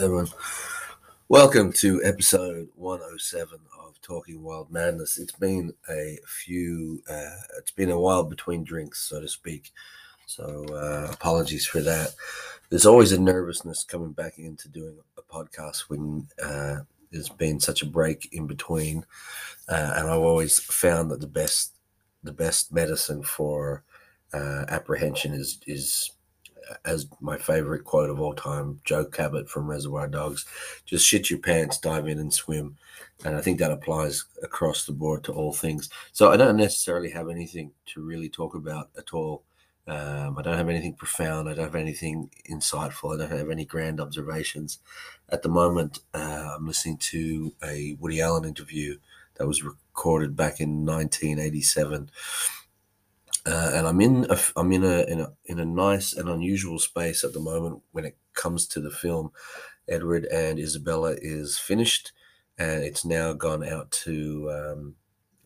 107. Welcome to episode 107 of Talking Wild Madness. It's been a few, uh, it's been a while between drinks, so to speak. So uh, apologies for that. There's always a nervousness coming back into doing a podcast when uh, there's been such a break in between, uh, and I've always found that the best, the best medicine for uh, apprehension is is as my favorite quote of all time, Joe Cabot from Reservoir Dogs, just shit your pants, dive in and swim. And I think that applies across the board to all things. So I don't necessarily have anything to really talk about at all. Um, I don't have anything profound. I don't have anything insightful. I don't have any grand observations. At the moment, uh, I'm listening to a Woody Allen interview that was recorded back in 1987 uh, and I'm in a, I'm in a, in a in a nice and unusual space at the moment when it comes to the film. Edward and Isabella is finished, and it's now gone out to. Um,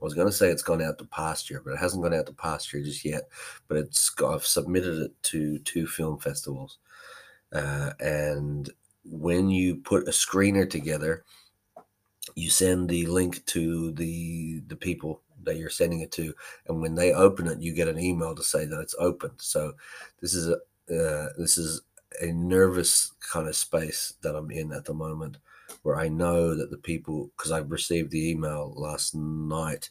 I was going to say it's gone out to pasture, but it hasn't gone out to pasture just yet. But it's I've submitted it to two film festivals, uh, and when you put a screener together, you send the link to the the people that you're sending it to, and when they open it, you get an email to say that it's opened. So this is a uh, this is a nervous kind of space that I'm in at the moment, where I know that the people because I received the email last night,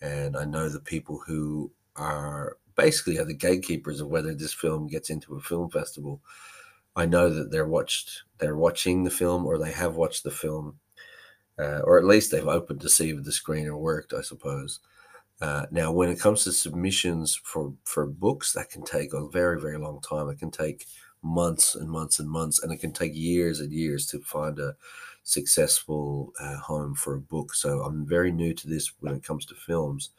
and I know the people who are basically are the gatekeepers of whether this film gets into a film festival. I know that they're watched they're watching the film or they have watched the film uh, or at least they've opened to see if the screener worked, I suppose. Uh, now, when it comes to submissions for for books, that can take a very very long time. It can take months and months and months, and it can take years and years to find a successful uh, home for a book. So I'm very new to this when it comes to films.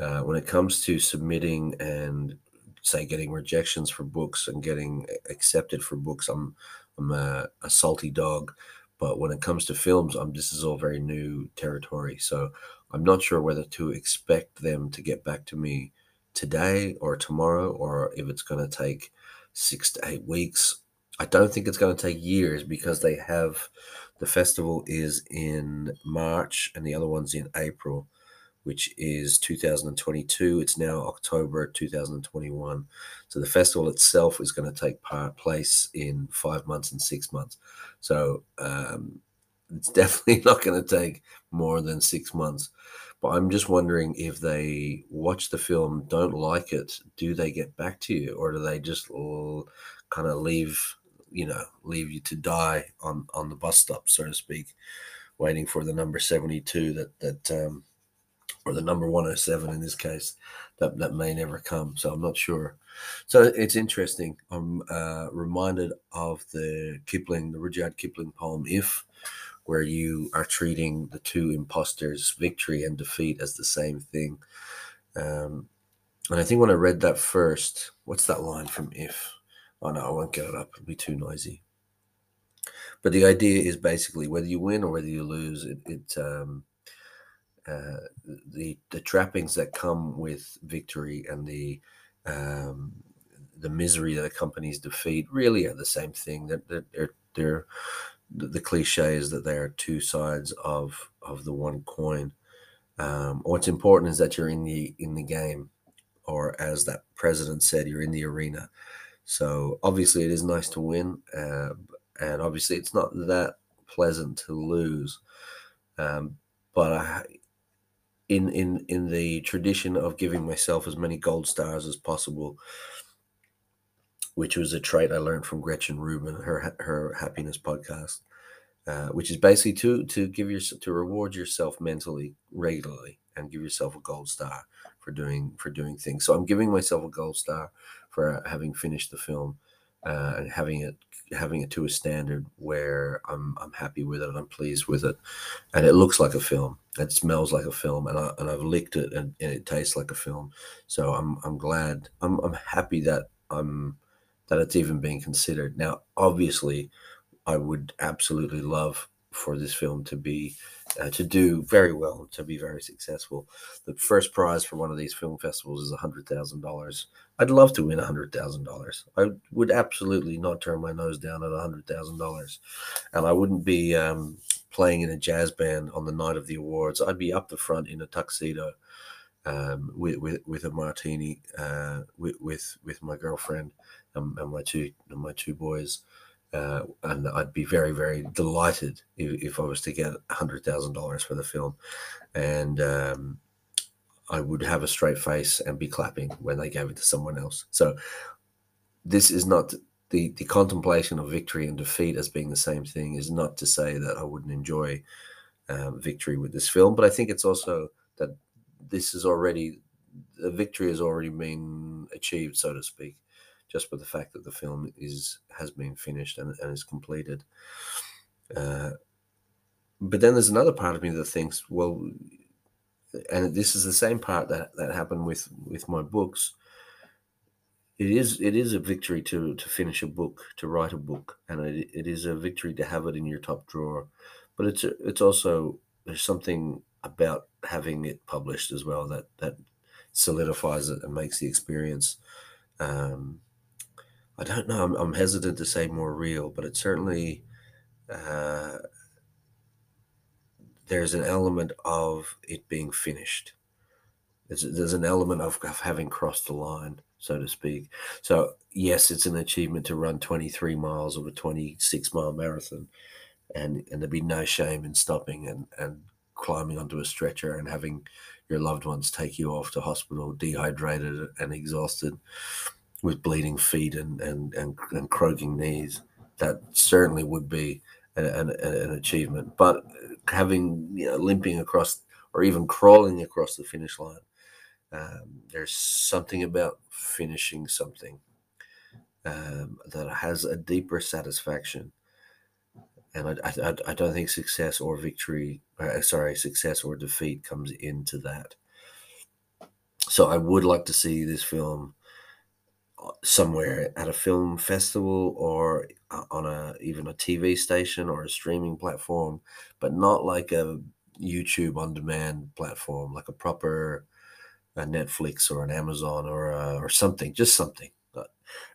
Uh, when it comes to submitting and say getting rejections for books and getting accepted for books, I'm I'm a, a salty dog. But when it comes to films, this is all very new territory. So I'm not sure whether to expect them to get back to me today or tomorrow, or if it's going to take six to eight weeks. I don't think it's going to take years because they have the festival is in March and the other one's in April which is 2022. It's now October 2021. So the festival itself is going to take part place in five months and six months. So um, it's definitely not going to take more than six months. But I'm just wondering if they watch the film, don't like it, do they get back to you, or do they just kind of leave, you know, leave you to die on on the bus stop, so to speak, waiting for the number 72 that that um, or the number 107 in this case, that, that may never come. So I'm not sure. So it's interesting. I'm uh, reminded of the Kipling, the Rudyard Kipling poem, If, where you are treating the two imposters, victory and defeat, as the same thing. Um, and I think when I read that first, what's that line from If? Oh no, I won't get it up. It'll be too noisy. But the idea is basically whether you win or whether you lose, it, it um, uh, the the trappings that come with victory and the um, the misery that accompanies defeat really are the same thing. That they're, they're, they're, the cliche is that they are two sides of of the one coin. Um, what's important is that you're in the in the game, or as that president said, you're in the arena. So obviously, it is nice to win, uh, and obviously, it's not that pleasant to lose. Um, but I, in in in the tradition of giving myself as many gold stars as possible which was a trait I learned from Gretchen Rubin, her her happiness podcast, uh, which is basically to to give your to reward yourself mentally regularly and give yourself a gold star for doing for doing things. So I'm giving myself a gold star for having finished the film uh, and having it having it to a standard where I'm I'm happy with it, I'm pleased with it, and it looks like a film. It smells like a film, and I and I've licked it, and, and it tastes like a film. So I'm I'm glad. I'm I'm happy that I'm that it's even being considered. Now, obviously, I would absolutely love for this film to be uh, to do very well, to be very successful. The first prize for one of these film festivals is hundred thousand dollars. I'd love to win hundred thousand dollars. I would absolutely not turn my nose down at hundred thousand dollars, and I wouldn't be um, playing in a jazz band on the night of the awards. I'd be up the front in a tuxedo. Um, with, with with a martini, uh, with, with with my girlfriend and, and my two and my two boys, uh, and I'd be very, very delighted if, if I was to get hundred thousand dollars for the film, and um, I would have a straight face and be clapping when they gave it to someone else. So this is not the the contemplation of victory and defeat as being the same thing. Is not to say that I wouldn't enjoy um, victory with this film, but I think it's also that this is already the victory has already been achieved, so to speak just by the fact that the film is has been finished and, and is completed. Uh, but then there's another part of me that thinks, well, and this is the same part that that happened with with my books. It is it is a victory to to finish a book, to write a book, and it, it is a victory to have it in your top drawer. But it's a, it's also there's something about having it published as well that that solidifies it and makes the experience um, I don't know. I'm, I'm hesitant to say more real, but it certainly uh, there's an element of it being finished. There's, there's an element of, of having crossed the line, so to speak. So yes, it's an achievement to run 23 miles of a 26 mile marathon, and and there'd be no shame in stopping and and climbing onto a stretcher and having your loved ones take you off to hospital dehydrated and exhausted with bleeding feet and and and, and croaking knees. That certainly would be an, an, an achievement. But having you know limping across or even crawling across the finish line, um, there's something about finishing something um, that has a deeper satisfaction. And I, I, I don't think success or victory, uh, sorry, success or defeat comes into that. So I would like to see this film somewhere at a film festival or uh, on a even a TV station or a streaming platform, but not like a YouTube on demand platform, like a proper a Netflix or an Amazon or uh, or something, just something.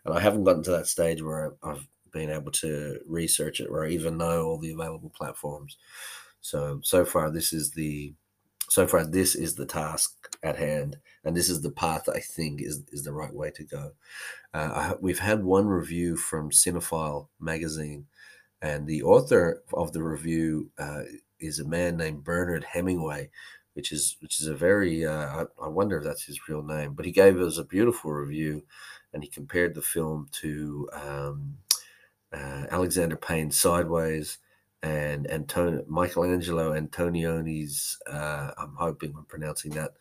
And I haven't gotten to that stage where I've been able to research it, I even know all the available platforms. So so far, this is the so far this is the task at hand and this is the path i think is, is the right way to go. Uh, I, we've had one review from cinephile magazine and the author of the review uh, is a man named bernard hemingway which is which is a very uh, I, I, wonder if that's his real name but he gave us a beautiful review and he compared the film to um, uh, alexander payne's sideways and Antonio Michelangelo Antonioni's. Uh, I'm hoping I'm pronouncing that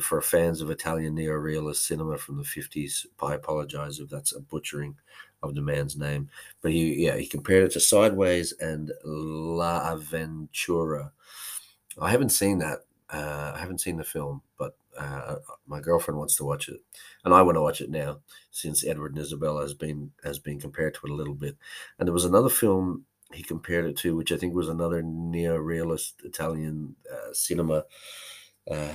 for fans of Italian neorealist cinema from the 50s. I apologize if that's a butchering of the man's name, but he yeah he compared it to Sideways and L'Avventura. I haven't seen that. Uh, I haven't seen the film, but uh, my girlfriend wants to watch it, and I want to watch it now since Edward and Isabella has been has been compared to it a little bit. And there was another film he compared it to, which I think was another neo-realist Italian uh, cinema. Uh,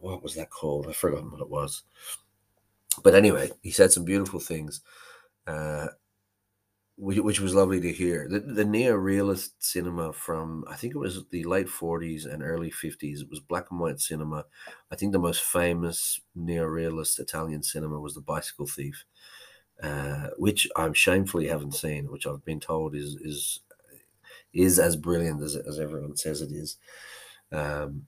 what was that called? I forgot what it was. But anyway, he said some beautiful things, uh, which, which, was lovely to hear. The, the neo-realist cinema from I think it was the late forties and early fifties. It was black and white cinema. I think the most famous neo-realist Italian cinema was The Bicycle Thief. Uh, which I'm shamefully haven't seen, which I've been told is is is as brilliant as, as everyone says it is. Um,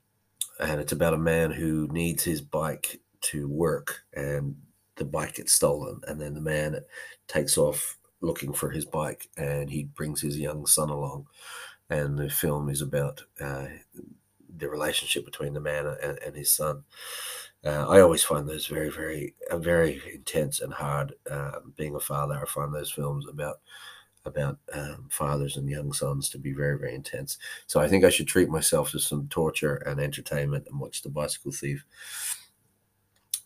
and it's about a man who needs his bike to work, and the bike gets stolen, and then the man takes off looking for his bike, and he brings his young son along, and the film is about uh, the relationship between the man and, and his son. Uh, I always find those very, very, very intense and hard. Uh, being a father, I find those films about about um, fathers and young sons to be very, very intense. So I think I should treat myself to some torture and entertainment and watch The Bicycle Thief.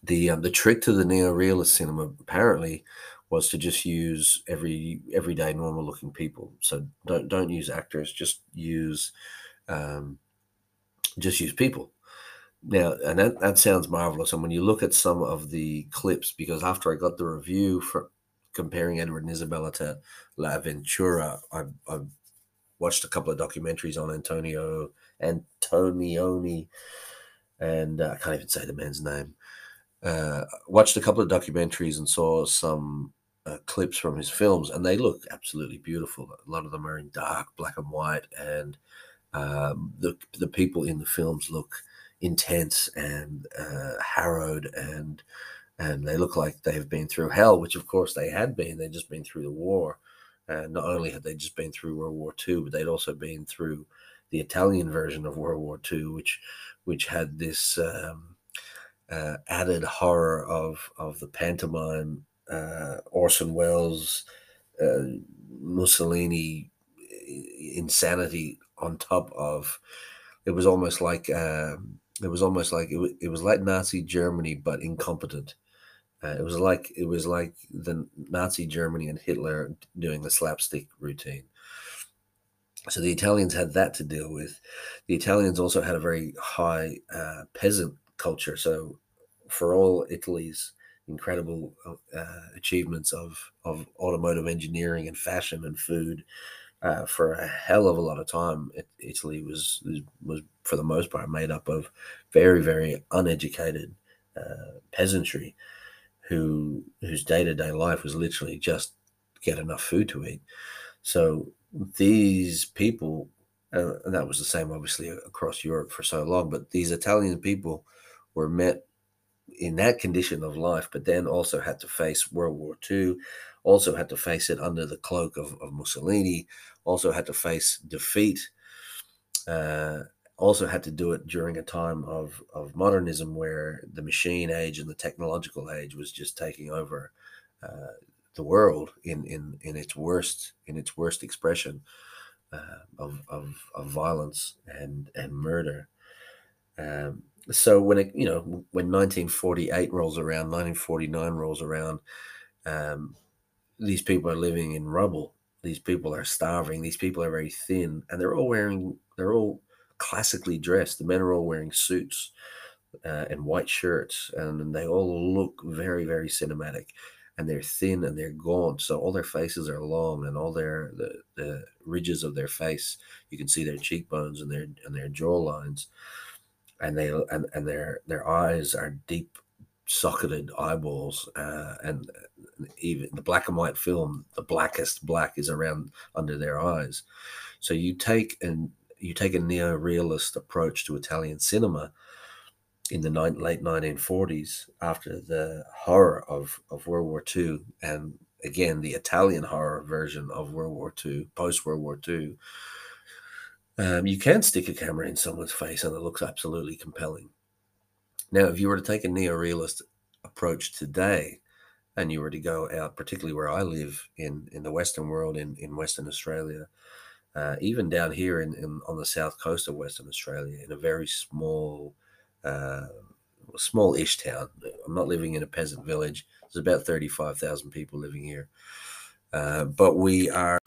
The um, the trick to the neo realist cinema apparently was to just use every everyday normal looking people. So don't don't use actors, just use um, just use people. Now, and that, that sounds marvelous. And when you look at some of the clips, because after I got the review for comparing Edward and Isabella to L'Avventura, I, I watched a couple of documentaries on Antonio Antonioni, and uh, I can't even say the man's name. Uh, watched a couple of documentaries and saw some uh, clips from his films, and they look absolutely beautiful. A lot of them are in dark, black and white, and um, the the people in the films look intense and uh, harrowed and and they look like they've been through hell, which of course they had been. They'd just been through the war. And not only had they just been through World War II, but they'd also been through the Italian version of World War II, which which had this um, uh, added horror of of the pantomime, uh, Orson Welles, uh, Mussolini insanity on top of. It was almost like um, it was almost like it, it was like Nazi Germany, but incompetent. Uh, it was like it was like the Nazi Germany and Hitler doing the slapstick routine. So the Italians had that to deal with. The Italians also had a very high uh, peasant culture. So for all Italy's incredible uh, achievements of of automotive engineering and fashion and food, uh, for a hell of a lot of time, it, Italy was was for the most part made up of very very uneducated uh, peasantry, who whose day to day life was literally just get enough food to eat. So these people, uh, and that was the same obviously across Europe for so long, but these Italian people were met in that condition of life, but then also had to face World War II, also had to face it under the cloak of, of Mussolini, also had to face defeat, uh, also had to do it during a time of, of modernism where the machine age and the technological age was just taking over uh, the world in, in, in its worst in its worst expression uh, of, of, of violence and, and murder. Um, so when it you know when 1948 rolls around 1949 rolls around um, these people are living in rubble these people are starving these people are very thin and they're all wearing they're all classically dressed. The men are all wearing suits uh, and white shirts and they all look very very cinematic. And they're thin and they're gaunt so all their faces are long and all their the, the ridges of their face you can see their cheekbones and their and their jaw lines and they and, and their their eyes are deep socketed eyeballs uh, and even the black and white film the blackest black is around under their eyes. So you take and you take a neo-realist approach to italian cinema in the late 1940s after the horror of, of world war ii and again the italian horror version of world war ii post world war ii um, you can stick a camera in someone's face and it looks absolutely compelling. Now, if you were to take a neo-realist approach today, and you were to go out, particularly where I live in in the Western world, in in Western Australia, uh, even down here in, in, on the south coast of Western Australia, in a very small, uh, small-ish town. I'm not living in a peasant village. There's about thirty-five thousand people living here, uh, but we are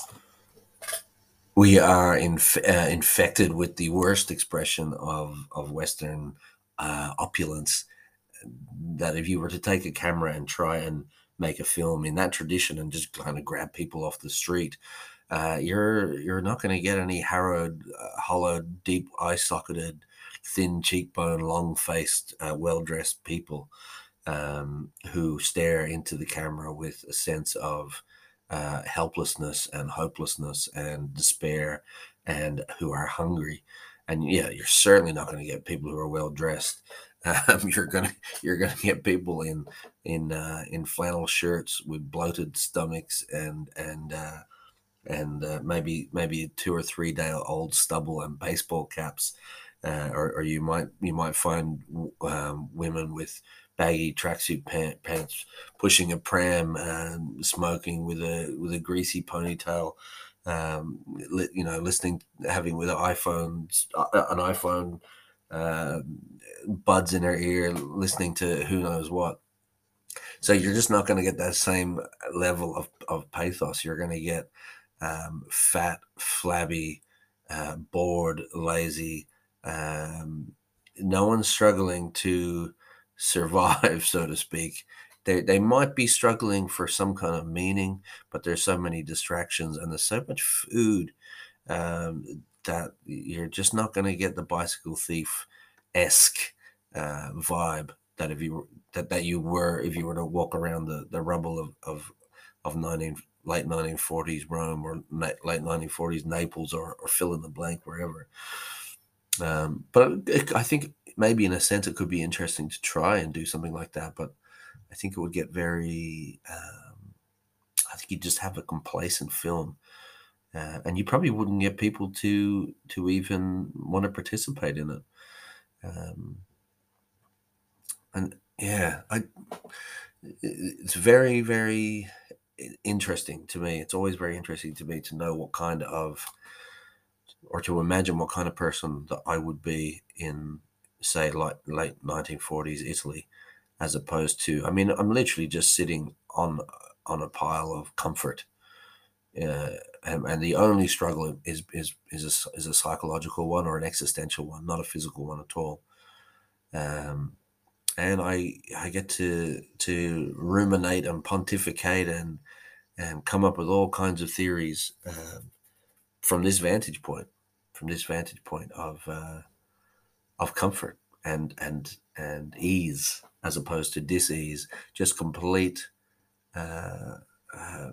we are inf- uh, infected with the worst expression of of Western uh, opulence. That if you were to take a camera and try and make a film in that tradition and just kind of grab people off the street, uh, you're you're not going to get any harrowed, uh, hollowed, deep eye socketed, thin cheekbone, long faced, uh, well dressed people um, who stare into the camera with a sense of uh, helplessness and hopelessness and despair and who are hungry. And yeah, you're certainly not going to get people who are well dressed. Um, you're gonna you're gonna get people in in uh, in flannel shirts with bloated stomachs and and uh, and uh, maybe maybe two or three day old stubble and baseball caps, uh, or, or you might you might find um, women with baggy tracksuit pant, pants, pushing a pram, um, smoking with a with a greasy ponytail. Um, li- you know, listening, having with an iPhone, uh, an iPhone, uh, buds in her ear, listening to who knows what. So you're just not going to get that same level of, of pathos. You're going to get um, fat, flabby, uh, bored, lazy. Um, no one's struggling to survive, so to speak. They, they might be struggling for some kind of meaning, but there's so many distractions and there's so much food um, that you're just not going to get the bicycle thief esque uh, vibe that if you that, that you were if you were to walk around the, the rubble of of of 19 late 1940s Rome or late 1940s Naples or, or fill in the blank wherever. Um, but I think maybe in a sense it could be interesting to try and do something like that. But I think it would get very. Um, I think you'd just have a complacent film, uh, and you probably wouldn't get people to to even want to participate in it. Um, and yeah, I. It's very very interesting to me. It's always very interesting to me to know what kind of, or to imagine what kind of person that I would be in, say, like late 1940s Italy, as opposed to. I mean, I'm literally just sitting on on a pile of comfort, uh, and, and, the only struggle is is is a, is a psychological one or an existential one, not a physical one at all. Um, and I I get to to ruminate and pontificate and and come up with all kinds of theories um, from this vantage point, from this vantage point of uh, of comfort and and and ease as opposed to dis-ease, just complete uh, uh,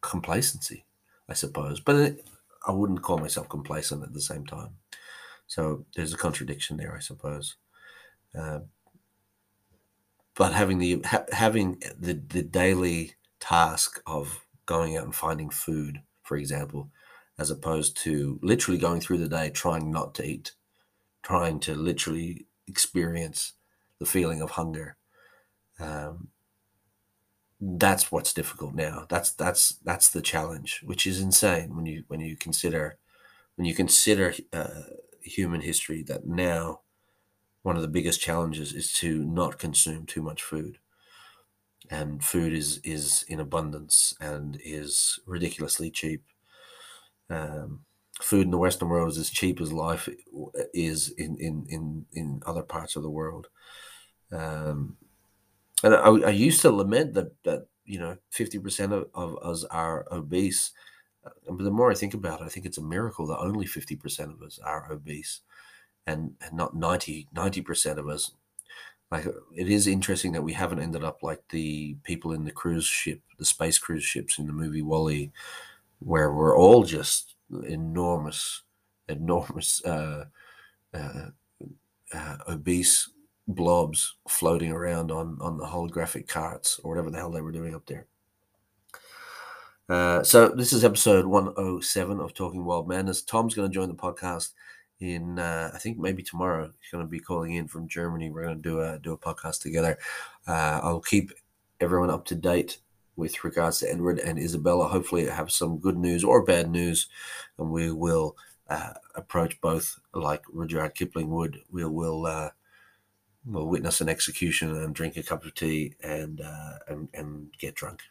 complacency, I suppose. But it, I wouldn't call myself complacent at the same time. So there's a contradiction there, I suppose. Uh, but having the ha- having the the daily task of going out and finding food, for example, as opposed to literally going through the day trying not to eat, trying to literally experience the feeling of hunger. Um, that's what's difficult now. That's that's that's the challenge, which is insane when you when you consider when you consider uh, human history. That now one of the biggest challenges is to not consume too much food. And food is is in abundance and is ridiculously cheap. Um, food in the western world is as cheap as life is in in in, in other parts of the world. Um, and I, I used to lament that that you know 50% of, of us are obese. Uh, but the more I think about it, I think it's a miracle that only 50% of us are obese and, and not 90, 90% of us. Like it is interesting that we haven't ended up like the people in the cruise ship, the space cruise ships in the movie WALL-E, where we're all just enormous, enormous, uh, uh, uh, obese blobs floating around on on the holographic carts or whatever the hell they were doing up there. Uh, so this is episode 107 of Talking Wild Madness. Tom's going to join the podcast in uh, I think maybe tomorrow. He's going to be calling in from Germany. We're going to do a do a podcast together. Uh, I'll keep everyone up to date with regards to Edward and Isabella. Hopefully, have some good news or bad news, and we will uh, approach both like Rudyard Kipling would. We will uh, we'll witness an execution and drink a cup of tea and uh, and, and get drunk.